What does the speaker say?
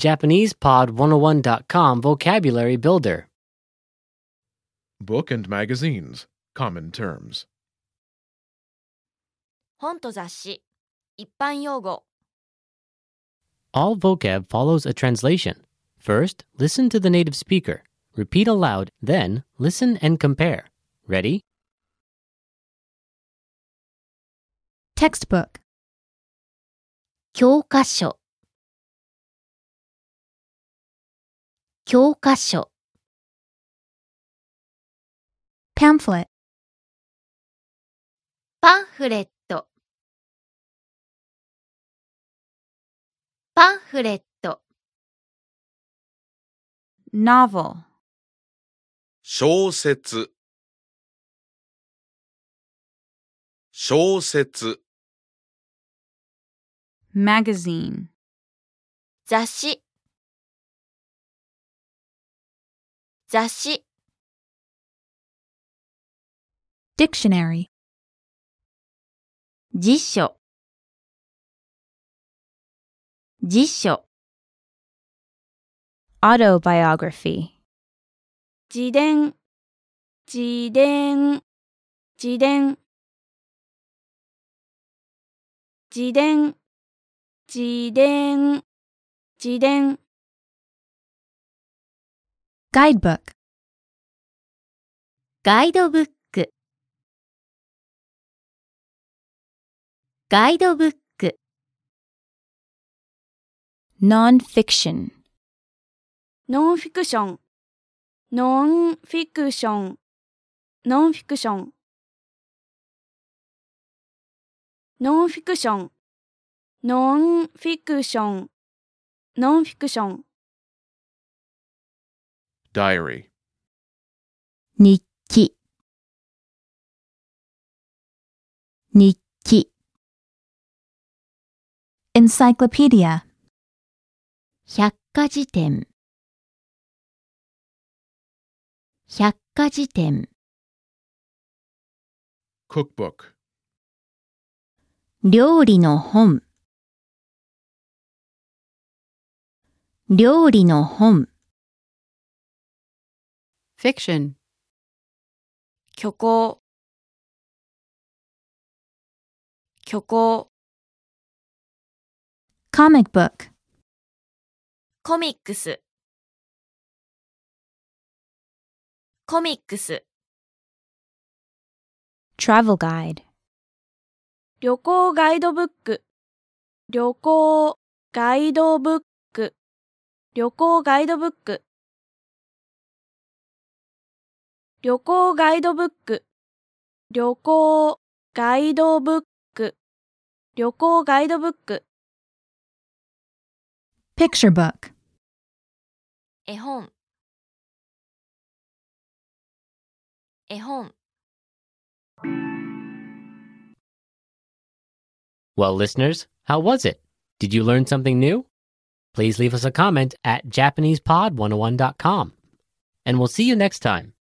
JapanesePod101.com Vocabulary Builder. Book and magazines. Common terms. 本と雑誌、一般用語、 All vocab follows a translation. First, listen to the native speaker. Repeat aloud, then, listen and compare. Ready? Textbook. 教科書、 教科書、Pamphlet. パンフレット、パンフレット、Novel. 小説小説 Magazine. 雑誌、雑誌、Dictionary. 辞書、辞書、Autobiography. 自伝、自伝、自伝、自伝、自伝、自伝、Guidebook. ガイドブック、ガイドブック、Non-fiction. ノンフィクション、ノンフィクション、ノンフィクション、ノンフィクション、ノンフィクション、ノンフィクション、Diary. 日記、日記、Encyclopedia. 百科事典、百科事典、Cookbook. 料理の本、料理の本、Fiction. 虚構、虚構、Comic book. コミックス、コミックス、Travel guide. 旅行ガイドブック、旅行ガイドブック、旅行ガイドブック、旅行ガイドブック、旅行ガイドブック、旅行ガイドブック、 Picture book. 絵本、絵本。 Well, listeners, how was it? Did you learn something new? Please leave us a comment at JapanesePod101.com. And we'll see you next time.